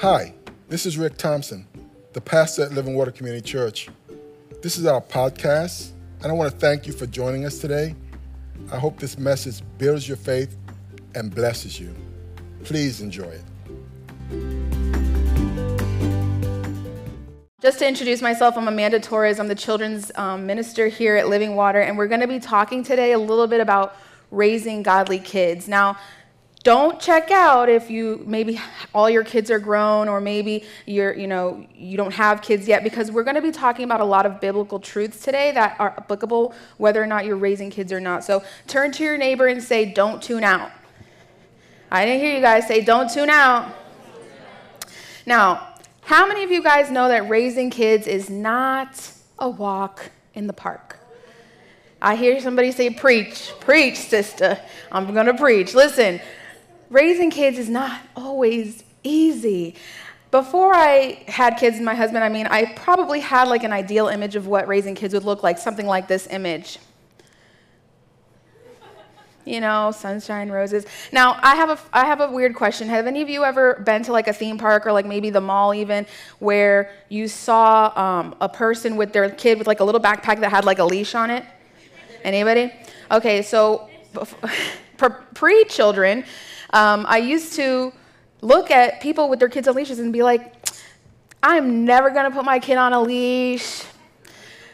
Hi, this is Rick Thompson, the pastor at Living Water Community Church. This is our podcast, and I want to thank you for joining us today. I hope this message builds your faith and blesses you. Please enjoy it. Just to introduce myself, I'm Amanda Torres. I'm the children's um, minister here at Living Water, and we're going to be talking today a little bit about raising godly kids. Now, don't check out if you maybe all your kids are grown or maybe you're you know you don't have kids yet because we're going to be talking about a lot of biblical truths today that are applicable whether or not you're raising kids or not so turn to your neighbor and say don't tune out i didn't hear you guys say don't tune out now how many of you guys know that raising kids is not a walk in the park I hear somebody say, Preach, preach, sister. I'm going to preach. Listen, raising kids is not always easy. Before I had kids and my husband, I mean, I probably had like an ideal image of what raising kids would look like, something like this image. You know, sunshine, roses. Now, I have a I have a weird question. Have any of you ever been to like a theme park or like maybe the mall even, where you saw um, a person with their kid with like a little backpack that had like a leash on it? Anybody? Okay, so pre children, um, I used to look at people with their kids on leashes and be like, I'm never going to put my kid on a leash.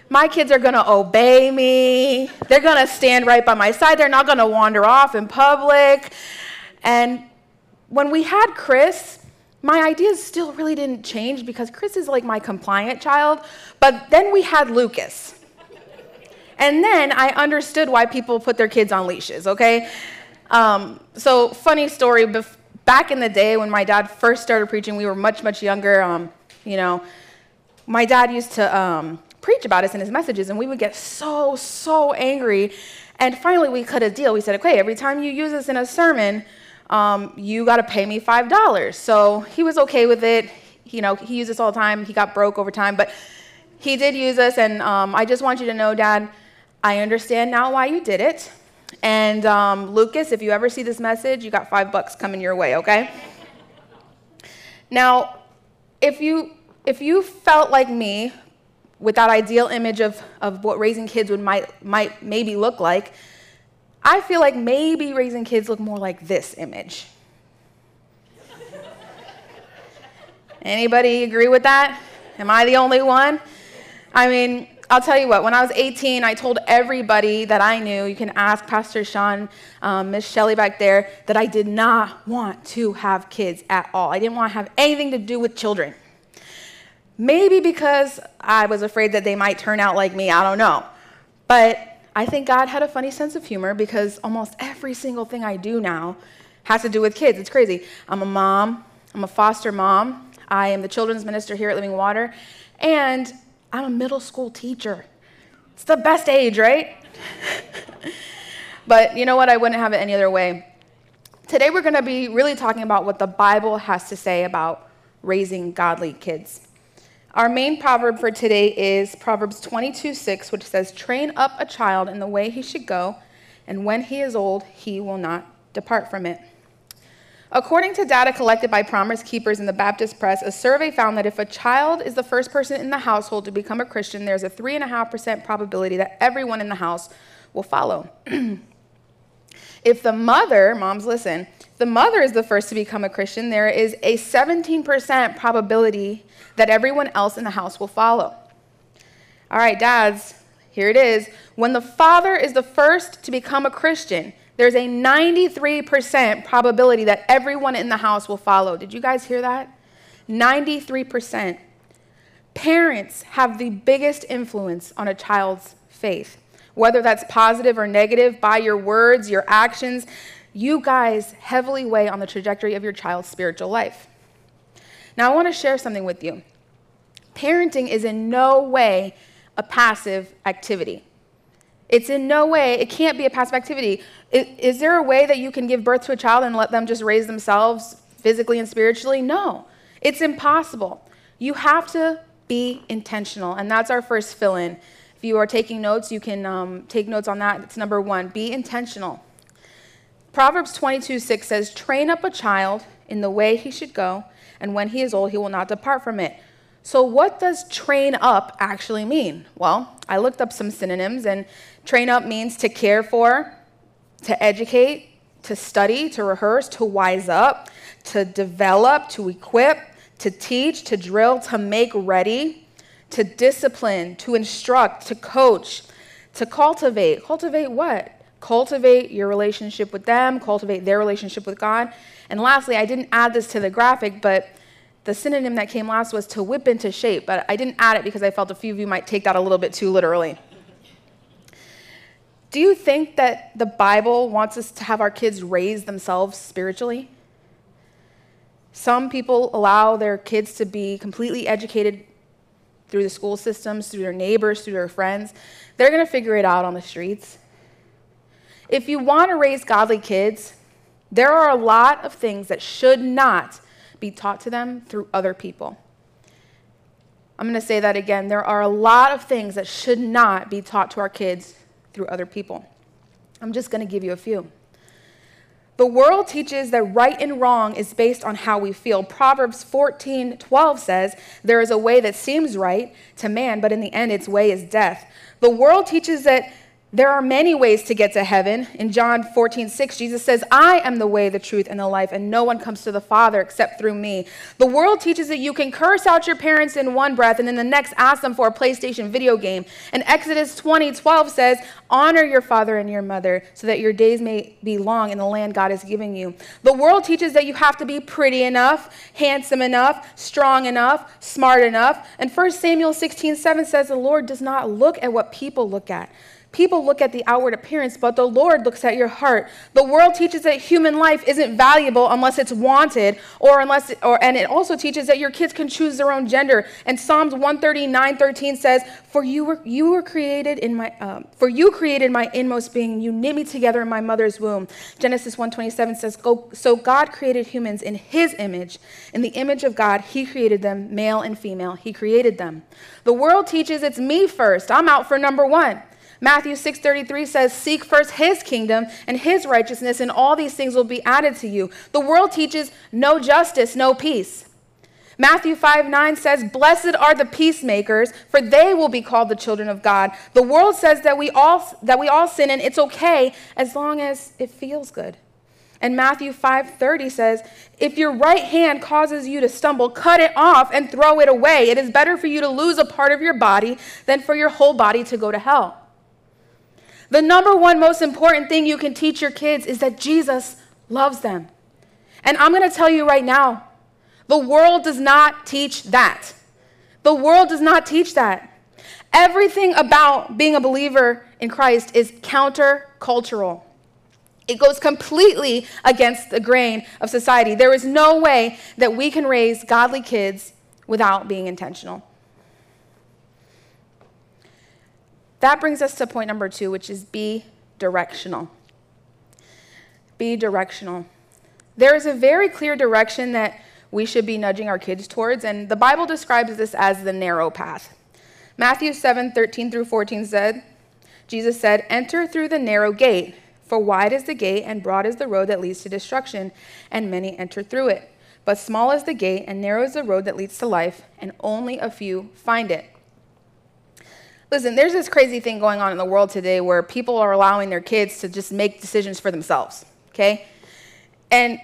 My kids are going to obey me. They're going to stand right by my side. They're not going to wander off in public. And when we had Chris, my ideas still really didn't change because Chris is like my compliant child. But then we had Lucas. And then I understood why people put their kids on leashes, okay? Um, so, funny story back in the day when my dad first started preaching, we were much, much younger. Um, you know, my dad used to um, preach about us in his messages, and we would get so, so angry. And finally, we cut a deal. We said, okay, every time you use this in a sermon, um, you got to pay me $5. So he was okay with it. You know, he used us all the time. He got broke over time, but he did use us. And um, I just want you to know, Dad, I understand now why you did it. And um, Lucas, if you ever see this message, you got five bucks coming your way, okay? Now, if you if you felt like me with that ideal image of, of what raising kids would might might maybe look like, I feel like maybe raising kids look more like this image. Anybody agree with that? Am I the only one? I mean, I'll tell you what, when I was 18, I told everybody that I knew, you can ask Pastor Sean, um, Miss Shelley back there, that I did not want to have kids at all. I didn't want to have anything to do with children. Maybe because I was afraid that they might turn out like me, I don't know. But I think God had a funny sense of humor because almost every single thing I do now has to do with kids. It's crazy. I'm a mom, I'm a foster mom, I am the children's minister here at Living Water, and I'm a middle school teacher. It's the best age, right? but you know what? I wouldn't have it any other way. Today, we're going to be really talking about what the Bible has to say about raising godly kids. Our main proverb for today is Proverbs 22 6, which says, Train up a child in the way he should go, and when he is old, he will not depart from it. According to data collected by Promise Keepers in the Baptist Press, a survey found that if a child is the first person in the household to become a Christian, there's a 3.5% probability that everyone in the house will follow. if the mother, moms listen, the mother is the first to become a Christian, there is a 17% probability that everyone else in the house will follow. All right, dads, here it is. When the father is the first to become a Christian, there's a 93% probability that everyone in the house will follow. Did you guys hear that? 93%. Parents have the biggest influence on a child's faith, whether that's positive or negative, by your words, your actions. You guys heavily weigh on the trajectory of your child's spiritual life. Now, I want to share something with you. Parenting is in no way a passive activity. It's in no way, it can't be a passive activity. Is, is, there a way that you can give birth to a child and let them just raise themselves physically and spiritually? No, it's impossible. You have to be intentional, and that's our first fill in. If you are taking notes, you can um, take notes on that. It's number one be intentional. Proverbs 22 6 says, Train up a child in the way he should go, and when he is old, he will not depart from it. So, what does train up actually mean? Well, I looked up some synonyms, and train up means to care for, to educate, to study, to rehearse, to wise up, to develop, to equip, to teach, to drill, to make ready, to discipline, to instruct, to coach, to cultivate. Cultivate what? Cultivate your relationship with them, cultivate their relationship with God. And lastly, I didn't add this to the graphic, but the synonym that came last was to whip into shape, but I didn't add it because I felt a few of you might take that a little bit too literally. Do you think that the Bible wants us to have our kids raise themselves spiritually? Some people allow their kids to be completely educated through the school systems, through their neighbors, through their friends. They're going to figure it out on the streets. If you want to raise godly kids, there are a lot of things that should not be taught to them through other people. I'm going to say that again. There are a lot of things that should not be taught to our kids through other people. I'm just going to give you a few. The world teaches that right and wrong is based on how we feel. Proverbs 14 12 says, There is a way that seems right to man, but in the end, its way is death. The world teaches that there are many ways to get to heaven. In John 14, 6, Jesus says, I am the way, the truth, and the life, and no one comes to the Father except through me. The world teaches that you can curse out your parents in one breath and then the next ask them for a PlayStation video game. And Exodus 20, 12 says, Honor your father and your mother so that your days may be long in the land God is giving you. The world teaches that you have to be pretty enough, handsome enough, strong enough, smart enough. And 1 Samuel 16, 7 says, The Lord does not look at what people look at. People look at the outward appearance, but the Lord looks at your heart. The world teaches that human life isn't valuable unless it's wanted, or unless, or, and it also teaches that your kids can choose their own gender. And Psalms 139, 13 says, "For you were you were created in my, um, for you created my inmost being. You knit me together in my mother's womb." Genesis 1:27 says, Go, "So God created humans in His image. In the image of God, He created them, male and female. He created them." The world teaches it's me first. I'm out for number one. Matthew 6:33 says, "Seek first his kingdom and his righteousness, and all these things will be added to you." The world teaches no justice, no peace. Matthew 5 9 says, Blessed are the peacemakers, for they will be called the children of God. The world says that we all, that we all sin and it's okay as long as it feels good. And Matthew 5:30 says, "If your right hand causes you to stumble, cut it off and throw it away. It is better for you to lose a part of your body than for your whole body to go to hell." The number one most important thing you can teach your kids is that Jesus loves them. And I'm going to tell you right now the world does not teach that. The world does not teach that. Everything about being a believer in Christ is countercultural. It goes completely against the grain of society. There is no way that we can raise godly kids without being intentional. That brings us to point number two, which is be directional. Be directional. There is a very clear direction that we should be nudging our kids towards, and the Bible describes this as the narrow path. Matthew 7 13 through 14 said, Jesus said, Enter through the narrow gate, for wide is the gate and broad is the road that leads to destruction, and many enter through it. But small is the gate and narrow is the road that leads to life, and only a few find it. Listen, there's this crazy thing going on in the world today where people are allowing their kids to just make decisions for themselves, okay? And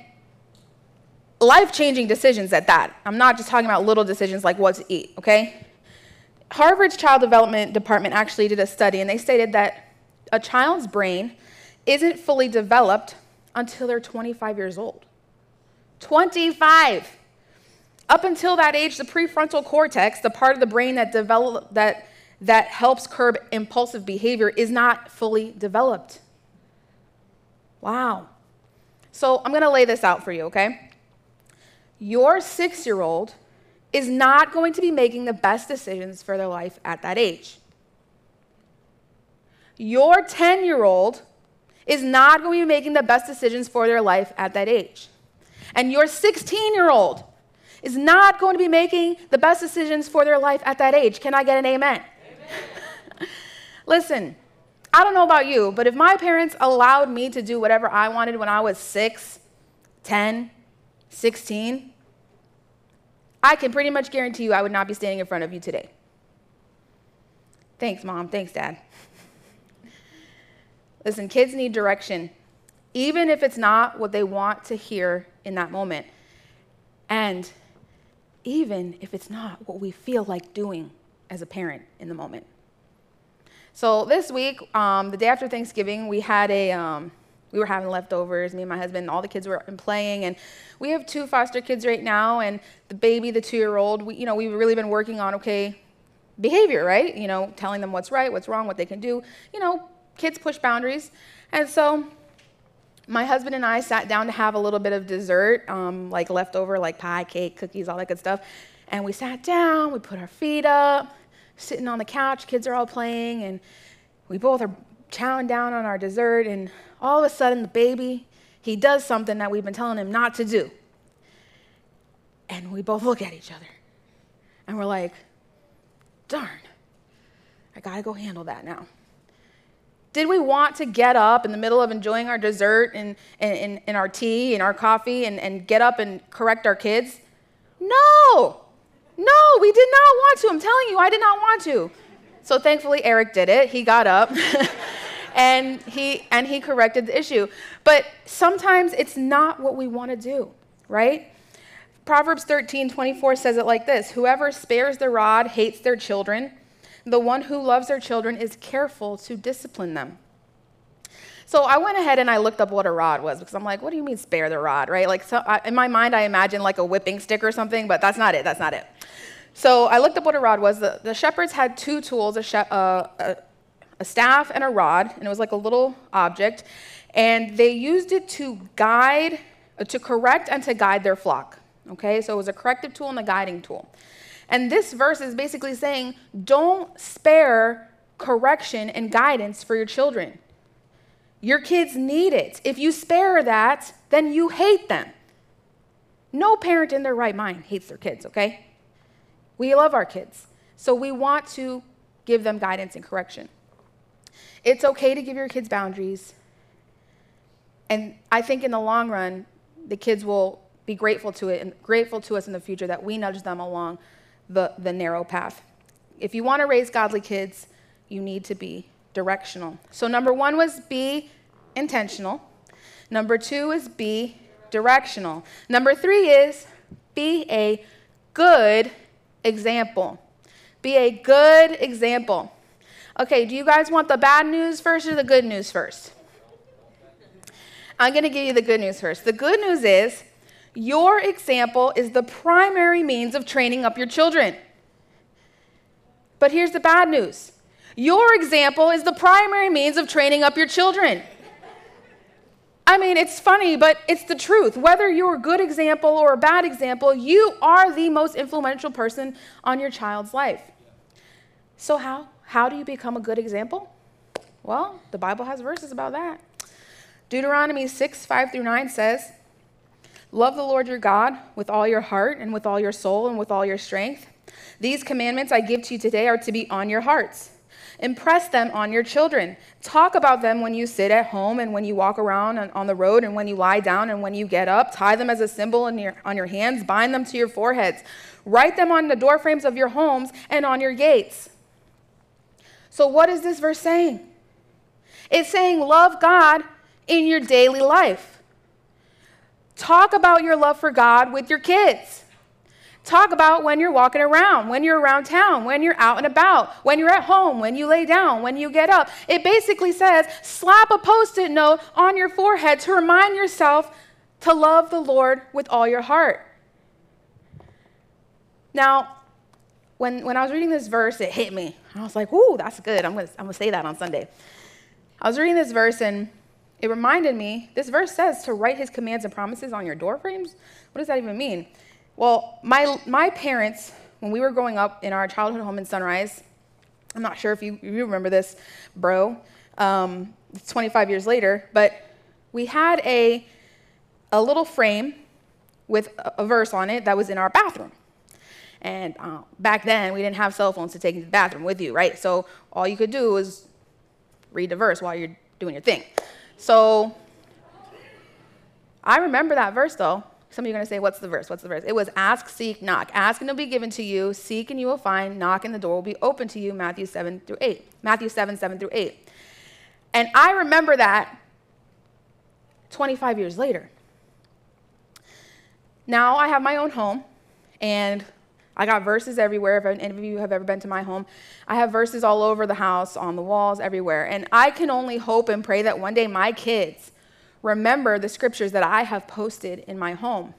life changing decisions at that. I'm not just talking about little decisions like what to eat, okay? Harvard's Child Development Department actually did a study and they stated that a child's brain isn't fully developed until they're 25 years old. 25! Up until that age, the prefrontal cortex, the part of the brain that develop, that that helps curb impulsive behavior is not fully developed. Wow. So I'm going to lay this out for you, okay? Your six year old is not going to be making the best decisions for their life at that age. Your 10 year old is not going to be making the best decisions for their life at that age. And your 16 year old is not going to be making the best decisions for their life at that age. Can I get an amen? Listen, I don't know about you, but if my parents allowed me to do whatever I wanted when I was six, 10, 16, I can pretty much guarantee you I would not be standing in front of you today. Thanks, mom. Thanks, dad. Listen, kids need direction, even if it's not what they want to hear in that moment. And even if it's not what we feel like doing as a parent in the moment. So this week, um, the day after Thanksgiving, we had a um, we were having leftovers. Me and my husband, all the kids were playing, and we have two foster kids right now, and the baby, the two-year-old. We, you know, we've really been working on okay behavior, right? You know, telling them what's right, what's wrong, what they can do. You know, kids push boundaries, and so my husband and I sat down to have a little bit of dessert, um, like leftover, like pie, cake, cookies, all that good stuff. And we sat down, we put our feet up, sitting on the couch, kids are all playing, and we both are chowing down on our dessert. And all of a sudden, the baby, he does something that we've been telling him not to do. And we both look at each other, and we're like, darn, I gotta go handle that now. Did we want to get up in the middle of enjoying our dessert and, and, and, our tea and our coffee and, and get up and correct our kids? No, no, we did not want to. I'm telling you, I did not want to. So thankfully, Eric did it. He got up. and he and he corrected the issue but sometimes it's not what we want to do right proverbs 13 24 says it like this whoever spares the rod hates their children the one who loves their children is careful to discipline them. So I went ahead and I looked up what a rod was because I'm like, what do you mean spare the rod, right? Like, so I, in my mind, I imagine like a whipping stick or something, but that's not it. That's not it. So I looked up what a rod was. The, the shepherds had two tools, a, she- uh, a, a staff and a rod, and it was like a little object, and they used it to guide, uh, to correct and to guide their flock. Okay, so it was a corrective tool and a guiding tool. And this verse is basically saying don't spare correction and guidance for your children. Your kids need it. If you spare that, then you hate them. No parent in their right mind hates their kids, okay? We love our kids. So we want to give them guidance and correction. It's okay to give your kids boundaries. And I think in the long run, the kids will be grateful to it and grateful to us in the future that we nudge them along the, the narrow path. If you want to raise godly kids, you need to be directional. So, number one was be intentional. Number two is be directional. Number three is be a good example. Be a good example. Okay, do you guys want the bad news first or the good news first? I'm going to give you the good news first. The good news is your example is the primary means of training up your children. But here's the bad news your example is the primary means of training up your children. I mean, it's funny, but it's the truth. Whether you're a good example or a bad example, you are the most influential person on your child's life. So, how? How do you become a good example? Well, the Bible has verses about that. Deuteronomy 6 5 through 9 says, Love the Lord your God with all your heart and with all your soul and with all your strength. These commandments I give to you today are to be on your hearts. Impress them on your children. Talk about them when you sit at home and when you walk around on the road and when you lie down and when you get up. Tie them as a symbol your, on your hands. Bind them to your foreheads. Write them on the doorframes of your homes and on your gates. So, what is this verse saying? It's saying, love God in your daily life. Talk about your love for God with your kids. Talk about when you're walking around, when you're around town, when you're out and about, when you're at home, when you lay down, when you get up. It basically says slap a post it note on your forehead to remind yourself to love the Lord with all your heart. Now, when, when I was reading this verse, it hit me. I was like, ooh, that's good. I'm going to I'm going to say that on Sunday. I was reading this verse and it reminded me this verse says to write his commands and promises on your doorframes. What does that even mean? Well, my, my parents, when we were growing up in our childhood home in Sunrise, I'm not sure if you, you remember this, bro. Um, it's 25 years later, but we had a, a little frame with a, a verse on it that was in our bathroom. And uh, back then, we didn't have cell phones to take into the bathroom with you, right? So all you could do was read the verse while you're doing your thing. So I remember that verse though. Some of you are going to say, What's the verse? What's the verse? It was ask, seek, knock. Ask and it'll be given to you. Seek and you will find. Knock and the door will be open to you. Matthew 7 through 8. Matthew 7, 7 through 8. And I remember that 25 years later. Now I have my own home, and I got verses everywhere. If any of you have ever been to my home, I have verses all over the house, on the walls, everywhere. And I can only hope and pray that one day my kids remember the scriptures that I have posted in my home.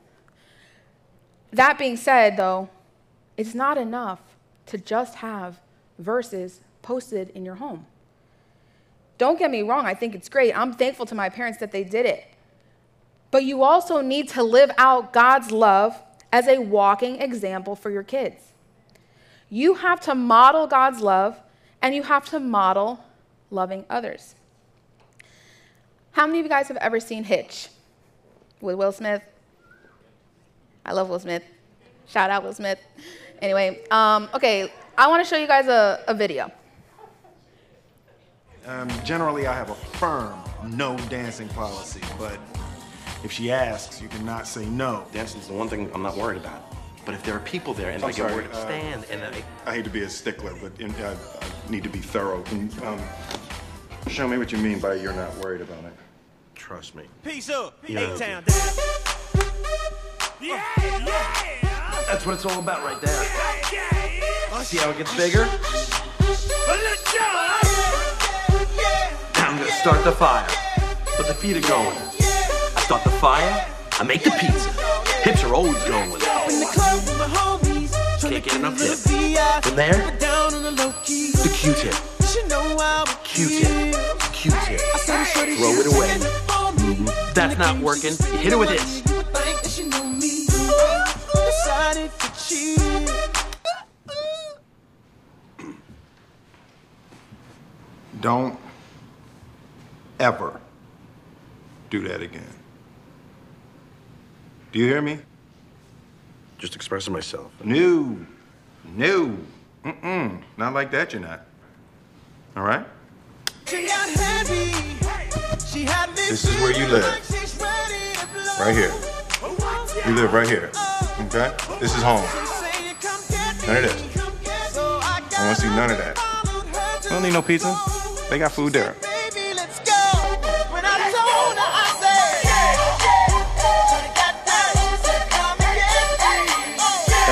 That being said, though, it's not enough to just have verses posted in your home. Don't get me wrong, I think it's great. I'm thankful to my parents that they did it. But you also need to live out God's love as a walking example for your kids. You have to model God's love and you have to model loving others. How many of you guys have ever seen Hitch with Will Smith? I love Will Smith. Shout out Will Smith. Anyway, um, okay, I want to show you guys a, a video. Um, generally, I have a firm no dancing policy, but if she asks, you cannot say no. Dancing's the one thing I'm not worried about. But if there are people there and I'm I get worried, uh, stand and I. I hate to be a stickler, but in, I, I need to be thorough. Can, um, show me what you mean by you're not worried about it. Trust me. Peace up. Yeah. A-Town down. Yeah, yeah. That's what it's all about right there. Yeah, See how it gets bigger? Now I'm gonna start the fire. But the feet are going. I start the fire, I make the pizza. Hips are always going. In the club with my homies. Can't get enough Little From there, the low key. the Q-tip. You should know how we Q-tip. feel. Q-tip. I saw the shorty, Throw it away. Singing for. That's not working. You hit it with this. You would think that she knew me. Decided to cheat. Don't ever do that again. Do you hear me? Just expressing myself. No. No. Mm-mm. Not like that, you're not. All right? This is where you live. like she's ready to blow. Right here. You live right here. Okay? This is home. None of this. I want to see none of that. I don't need no pizza. They got food there. Baby, let's go. When I told her, I said,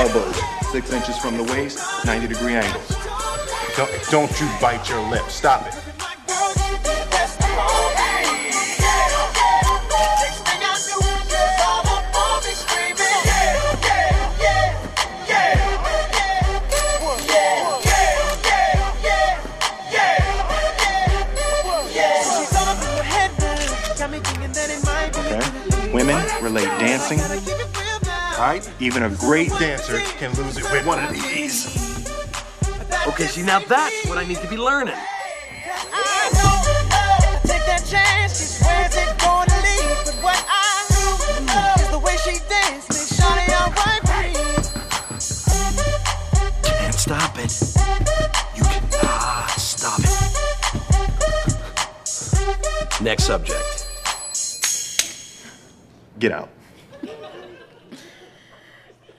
Elbows, six inches from the waist, 90 degree angles. Don't, don't you bite your lip. Stop it. Okay? Women relate dancing. All right? Even a great dancer can lose it with one of these. Okay, see, now that's what I need to be learning. Can't stop it. You cannot stop it. Next subject. Get out.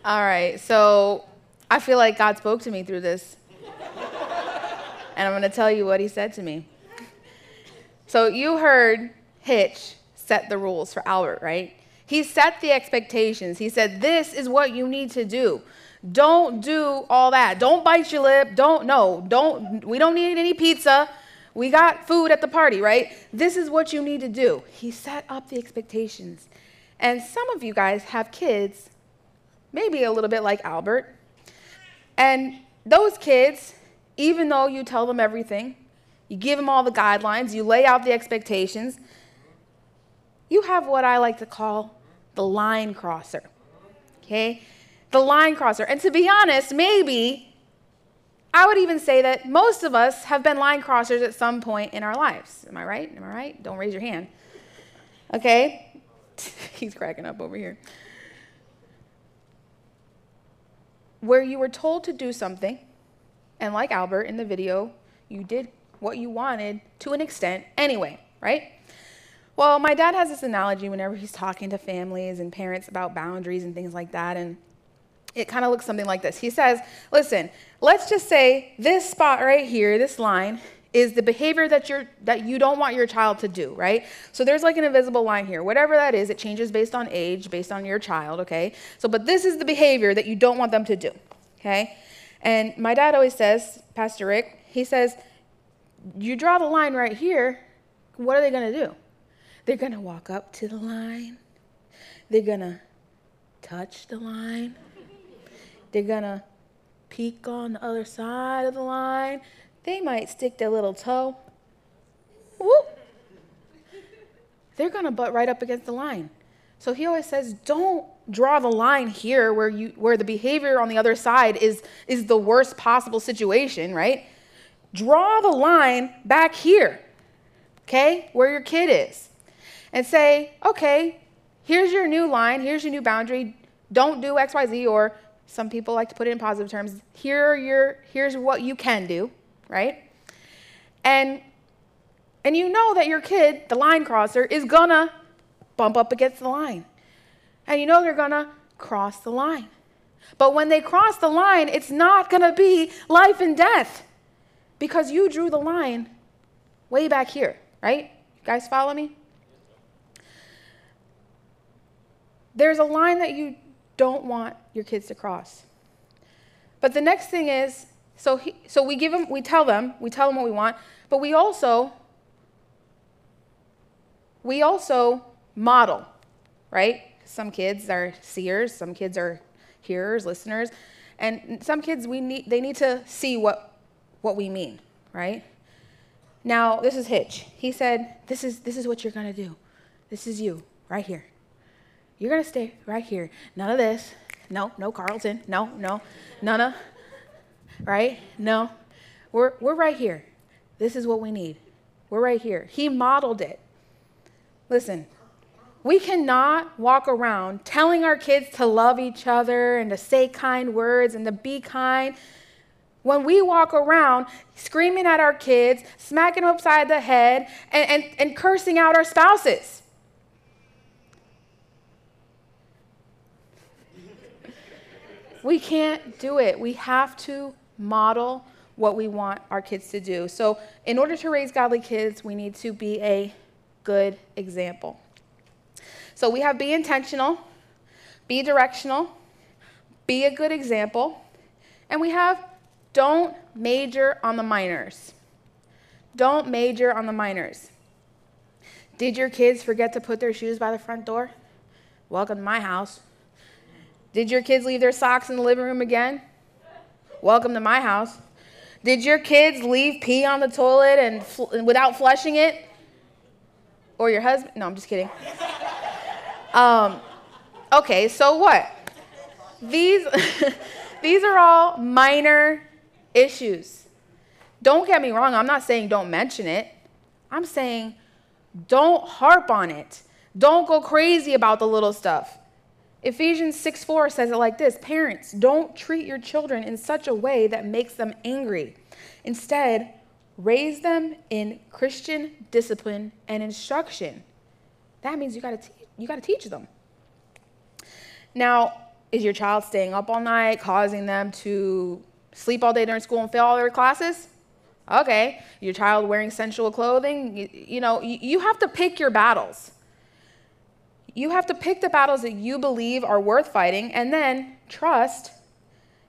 All right, so I feel like God spoke to me through this. And I'm going to tell you what he said to me. So you heard Hitch set the rules for Albert, right? He set the expectations. He said, This is what you need to do. Don't do all that. Don't bite your lip. Don't, no, don't, we don't need any pizza. We got food at the party, right? This is what you need to do. He set up the expectations. And some of you guys have kids maybe a little bit like Albert. And those kids, even though you tell them everything, you give them all the guidelines, you lay out the expectations, you have what I like to call the line crosser. Okay? The line crosser. And to be honest, maybe I would even say that most of us have been line crossers at some point in our lives. Am I right? Am I right? Don't raise your hand. Okay? He's cracking up over here. where you were told to do something, and like Albert in the video, you did what you wanted to an extent anyway, right? Well, my dad has this analogy whenever he's talking to families and parents about boundaries and things like that. And it kind of looks something like this. He says, Listen, let's just say this spot right here, this line, is the behavior that you're that you don't want your child to do, right? So there's like an invisible line here. Whatever that is, it changes based on age, based on your child, okay? So but this is the behavior that you don't want them to do. Okay? And my dad always says, Pastor Rick, he says, you draw the line right here, what are they going to do? They're going to walk up to the line. They're going to touch the line. They're going to peek on the other side of the line. They might stick their little toe. Whoop. They're going to butt right up against the line. So he always says, don't draw the line here where you where the behavior on the other side is is the worst possible situation, right? Draw the line back here. Okay? Where your kid is. And say, "Okay, here's your new line, here's your new boundary. Don't do XYZ or some people like to put it in positive terms. Here your here's what you can do, right? And and you know that your kid, the line crosser, is gonna bump up against the line. And you know they're gonna cross the line. But when they cross the line, it's not gonna be life and death because you drew the line way back here, right? You guys follow me? There's a line that you don't want your kids to cross. But the next thing is so, he, so we give them, we tell them, we tell them what we want, but we also, we also model, right? Some kids are seers, some kids are hearers, listeners, and some kids we need, they need to see what, what we mean, right? Now, this is Hitch. He said, this is, this is what you're going to do. This is you, right here. You're going to stay right here. None of this. No, no Carlton. No, no. None of, right? No. We're, we're right here. This is what we need. We're right here. He modeled it. Listen, we cannot walk around telling our kids to love each other and to say kind words and to be kind when we walk around screaming at our kids, smacking them upside the head, and, and, and cursing out our spouses. we can't do it. We have to model what we want our kids to do. So, in order to raise godly kids, we need to be a good example. So, we have be intentional, be directional, be a good example, and we have don't major on the minors. Don't major on the minors. Did your kids forget to put their shoes by the front door? Welcome to my house. Did your kids leave their socks in the living room again? Welcome to my house. Did your kids leave pee on the toilet and fl- without flushing it? Or your husband? No, I'm just kidding. Um, okay, so what? These, these are all minor issues. Don't get me wrong, I'm not saying don't mention it. I'm saying don't harp on it. Don't go crazy about the little stuff. Ephesians 6 4 says it like this Parents, don't treat your children in such a way that makes them angry. Instead, raise them in Christian discipline and instruction. That means you gotta, te- you gotta teach them. Now, is your child staying up all night, causing them to sleep all day during school and fail all their classes? Okay. Your child wearing sensual clothing? You, you know, you, you have to pick your battles. You have to pick the battles that you believe are worth fighting and then trust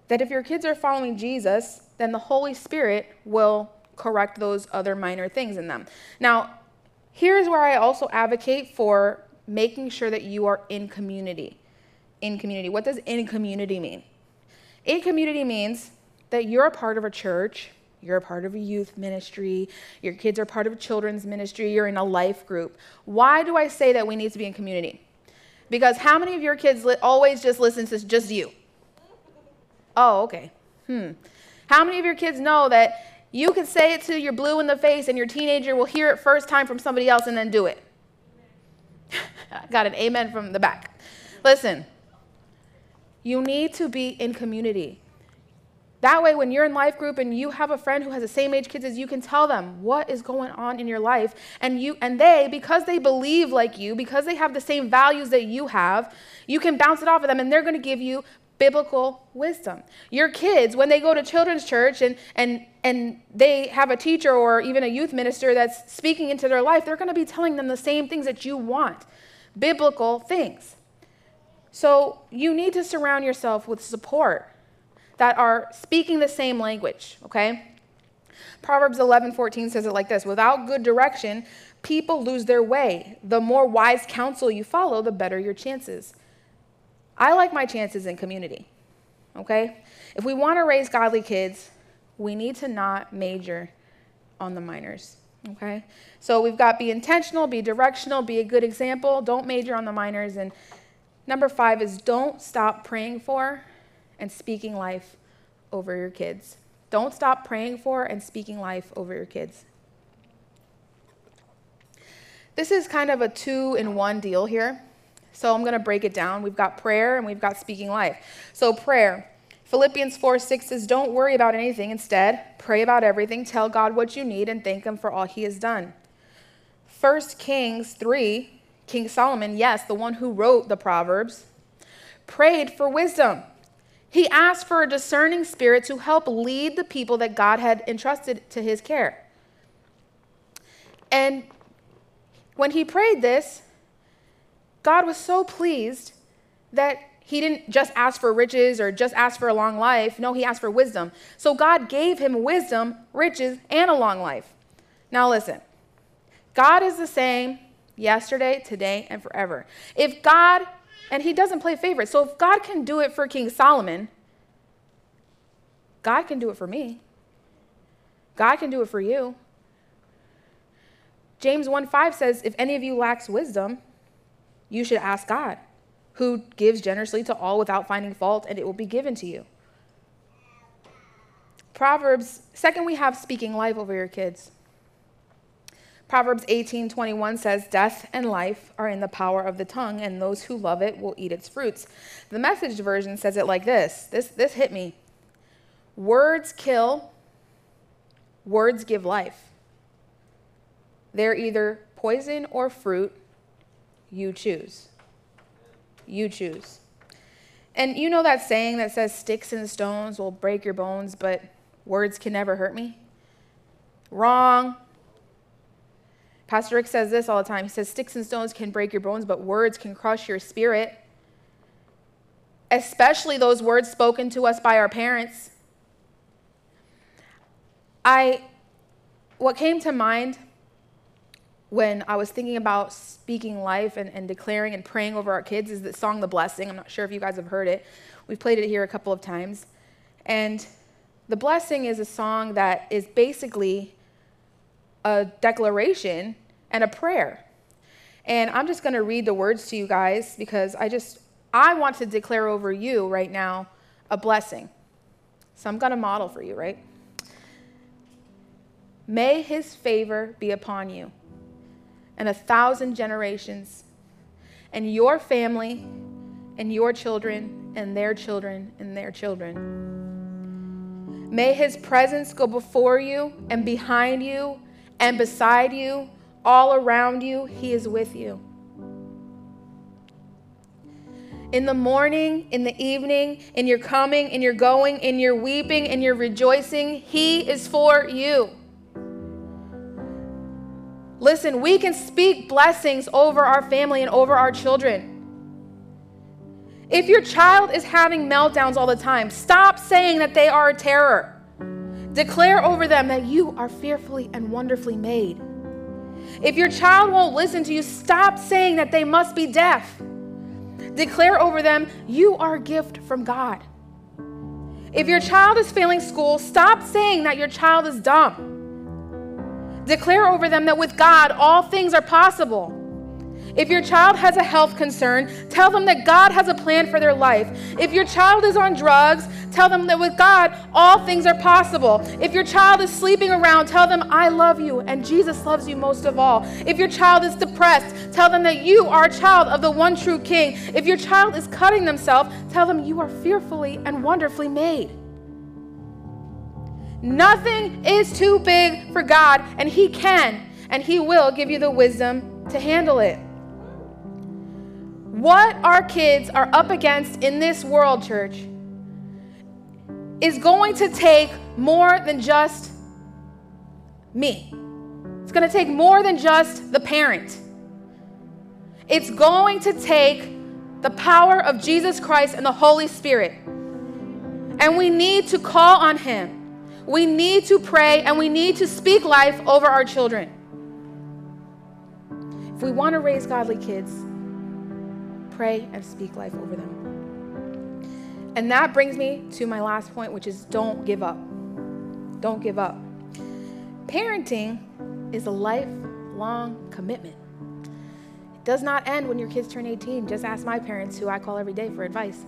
that if your kids are following Jesus, then the Holy Spirit will correct those other minor things in them. Now, here's where I also advocate for making sure that you are in community. In community. What does in community mean? In community means that you're a part of a church, you're a part of a youth ministry, your kids are part of a children's ministry, you're in a life group. Why do I say that we need to be in community? Because how many of your kids li- always just listen to just you? Oh, okay. Hmm. How many of your kids know that you can say it to your blue in the face and your teenager will hear it first time from somebody else and then do it? I got an amen from the back. Listen, you need to be in community. That way, when you're in life group and you have a friend who has the same age kids as you, can tell them what is going on in your life, and you and they, because they believe like you, because they have the same values that you have, you can bounce it off of them, and they're going to give you biblical wisdom. Your kids, when they go to children's church and and and they have a teacher or even a youth minister that's speaking into their life, they're going to be telling them the same things that you want, biblical things. So you need to surround yourself with support that are speaking the same language, okay? Proverbs 11:14 says it like this, without good direction, people lose their way. The more wise counsel you follow, the better your chances. I like my chances in community. Okay? If we want to raise godly kids, we need to not major on the minors. Okay? So we've got be intentional, be directional, be a good example. Don't major on the minors. And number five is don't stop praying for and speaking life over your kids. Don't stop praying for and speaking life over your kids. This is kind of a two in one deal here. So I'm going to break it down. We've got prayer and we've got speaking life. So, prayer. Philippians 4 6 says, Don't worry about anything. Instead, pray about everything. Tell God what you need and thank Him for all He has done. 1 Kings 3, King Solomon, yes, the one who wrote the Proverbs, prayed for wisdom. He asked for a discerning spirit to help lead the people that God had entrusted to his care. And when he prayed this, God was so pleased that he didn't just ask for riches or just ask for a long life. No, he asked for wisdom. So God gave him wisdom, riches, and a long life. Now listen God is the same yesterday, today, and forever. If God, and he doesn't play favorites, so if God can do it for King Solomon, God can do it for me. God can do it for you. James 1 5 says, If any of you lacks wisdom, you should ask God, who gives generously to all without finding fault, and it will be given to you. Proverbs, second, we have speaking life over your kids. Proverbs 18:21 says, Death and life are in the power of the tongue, and those who love it will eat its fruits. The message version says it like this this, this hit me. Words kill, words give life. They're either poison or fruit. You choose. You choose. And you know that saying that says sticks and stones will break your bones, but words can never hurt me? Wrong. Pastor Rick says this all the time. He says, Sticks and stones can break your bones, but words can crush your spirit. Especially those words spoken to us by our parents. I, what came to mind when I was thinking about speaking life and, and declaring and praying over our kids is the song The Blessing. I'm not sure if you guys have heard it. We've played it here a couple of times. And The Blessing is a song that is basically a declaration and a prayer. And I'm just going to read the words to you guys because I just, I want to declare over you right now a blessing. So I'm going to model for you, right? May his favor be upon you and a thousand generations, and your family, and your children, and their children, and their children. May his presence go before you, and behind you, and beside you, all around you. He is with you. In the morning, in the evening, in your coming, in your going, in your weeping, in your rejoicing, he is for you. Listen, we can speak blessings over our family and over our children. If your child is having meltdowns all the time, stop saying that they are a terror. Declare over them that you are fearfully and wonderfully made. If your child won't listen to you, stop saying that they must be deaf. Declare over them, you are a gift from God. If your child is failing school, stop saying that your child is dumb. Declare over them that with God, all things are possible. If your child has a health concern, tell them that God has a plan for their life. If your child is on drugs, tell them that with God, all things are possible. If your child is sleeping around, tell them, I love you and Jesus loves you most of all. If your child is depressed, tell them that you are a child of the one true King. If your child is cutting themselves, tell them you are fearfully and wonderfully made. Nothing is too big for God, and He can and He will give you the wisdom to handle it. What our kids are up against in this world, church, is going to take more than just me. It's going to take more than just the parent. It's going to take the power of Jesus Christ and the Holy Spirit. And we need to call on Him. We need to pray and we need to speak life over our children. If we want to raise godly kids, pray and speak life over them. And that brings me to my last point, which is don't give up. Don't give up. Parenting is a lifelong commitment. It does not end when your kids turn 18. Just ask my parents, who I call every day for advice.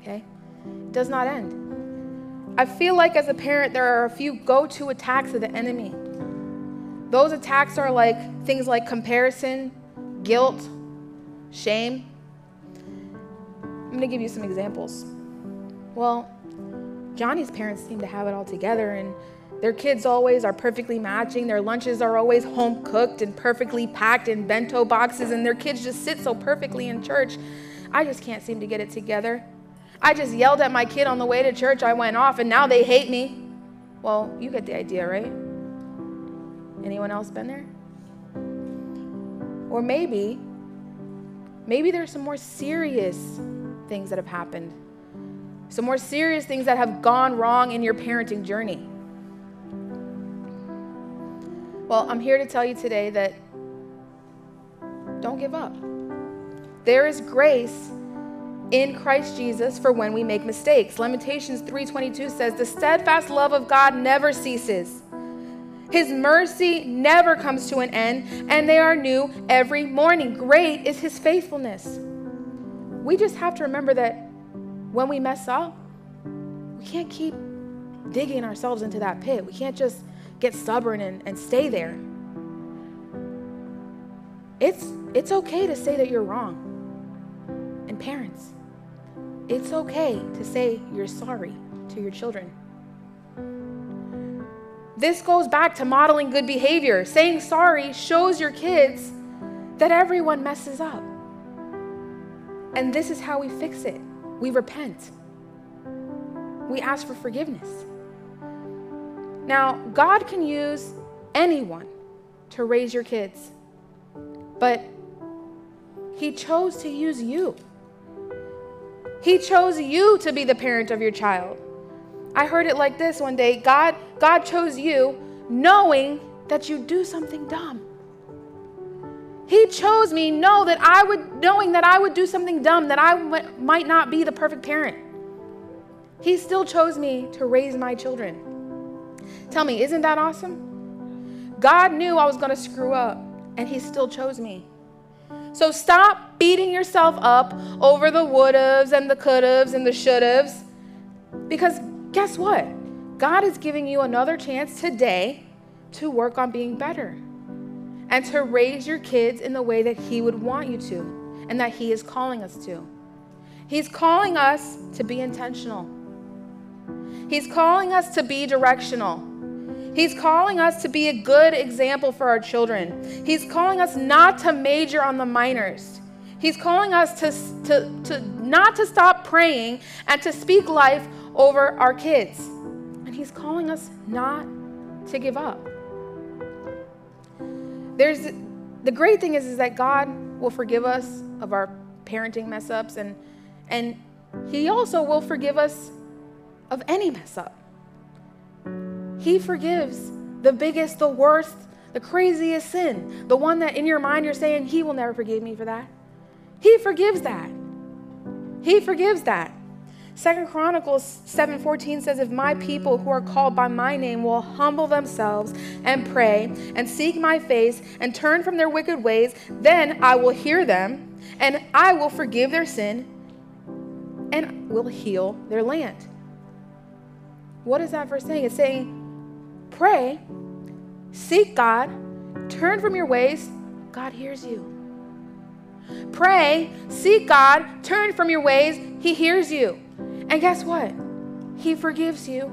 Okay? It does not end. I feel like as a parent, there are a few go to attacks of the enemy. Those attacks are like things like comparison, guilt, shame. I'm going to give you some examples. Well, Johnny's parents seem to have it all together, and their kids always are perfectly matching. Their lunches are always home cooked and perfectly packed in bento boxes, and their kids just sit so perfectly in church. I just can't seem to get it together. I just yelled at my kid on the way to church. I went off, and now they hate me. Well, you get the idea, right? Anyone else been there? Or maybe, maybe there's some more serious things that have happened, some more serious things that have gone wrong in your parenting journey. Well, I'm here to tell you today that don't give up. There is grace in Christ Jesus for when we make mistakes. Lamentations 3:22 says, "The steadfast love of God never ceases. His mercy never comes to an end, and they are new every morning. Great is his faithfulness." We just have to remember that when we mess up, we can't keep digging ourselves into that pit. We can't just get stubborn and, and stay there. It's, it's okay to say that you're wrong. And parents, it's okay to say you're sorry to your children. This goes back to modeling good behavior. Saying sorry shows your kids that everyone messes up. And this is how we fix it we repent, we ask for forgiveness. Now, God can use anyone to raise your kids, but He chose to use you. He chose you to be the parent of your child. I heard it like this one day God, God chose you knowing that you do something dumb. He chose me know that I would knowing that I would do something dumb that I w- might not be the perfect parent. He still chose me to raise my children. Tell me, isn't that awesome? God knew I was going to screw up and he still chose me. So stop beating yourself up over the would-haves and the could-haves and the should-haves because guess what? God is giving you another chance today to work on being better and to raise your kids in the way that He would want you to and that He is calling us to. He's calling us to be intentional, He's calling us to be directional. He's calling us to be a good example for our children. He's calling us not to major on the minors. He's calling us to, to, to not to stop praying and to speak life over our kids. And he's calling us not to give up. There's the great thing is, is that God will forgive us of our parenting mess ups and and he also will forgive us of any mess up. He forgives the biggest, the worst, the craziest sin, the one that in your mind you're saying, He will never forgive me for that. He forgives that. He forgives that. Second Chronicles 7:14 says if my people who are called by my name will humble themselves and pray and seek my face and turn from their wicked ways then I will hear them and I will forgive their sin and will heal their land. What is that verse saying? It's saying pray, seek God, turn from your ways, God hears you. Pray, seek God, turn from your ways, He hears you. And guess what? He forgives you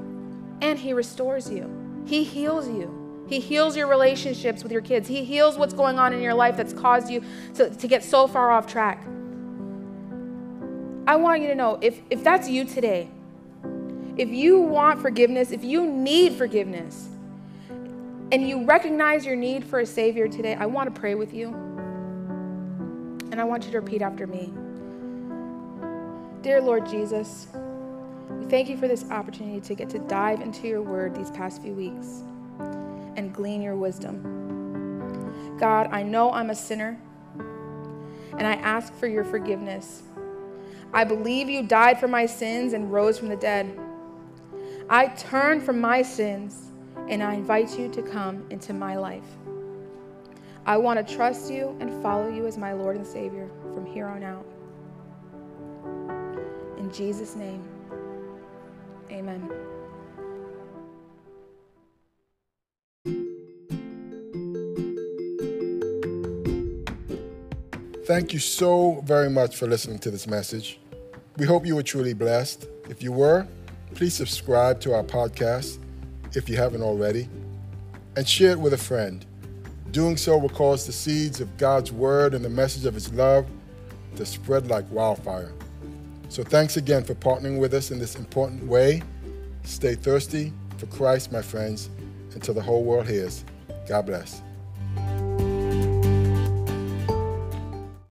and He restores you. He heals you. He heals your relationships with your kids. He heals what's going on in your life that's caused you to, to get so far off track. I want you to know if, if that's you today, if you want forgiveness, if you need forgiveness, and you recognize your need for a Savior today, I want to pray with you. And I want you to repeat after me Dear Lord Jesus, thank you for this opportunity to get to dive into your word these past few weeks and glean your wisdom. God, I know I'm a sinner, and I ask for your forgiveness. I believe you died for my sins and rose from the dead. I turn from my sins and I invite you to come into my life. I want to trust you and follow you as my Lord and Savior from here on out. In Jesus' name, amen. Thank you so very much for listening to this message. We hope you were truly blessed. If you were, please subscribe to our podcast if you haven't already and share it with a friend. Doing so will cause the seeds of God's word and the message of his love to spread like wildfire. So thanks again for partnering with us in this important way. Stay thirsty for Christ, my friends, until the whole world hears. God bless.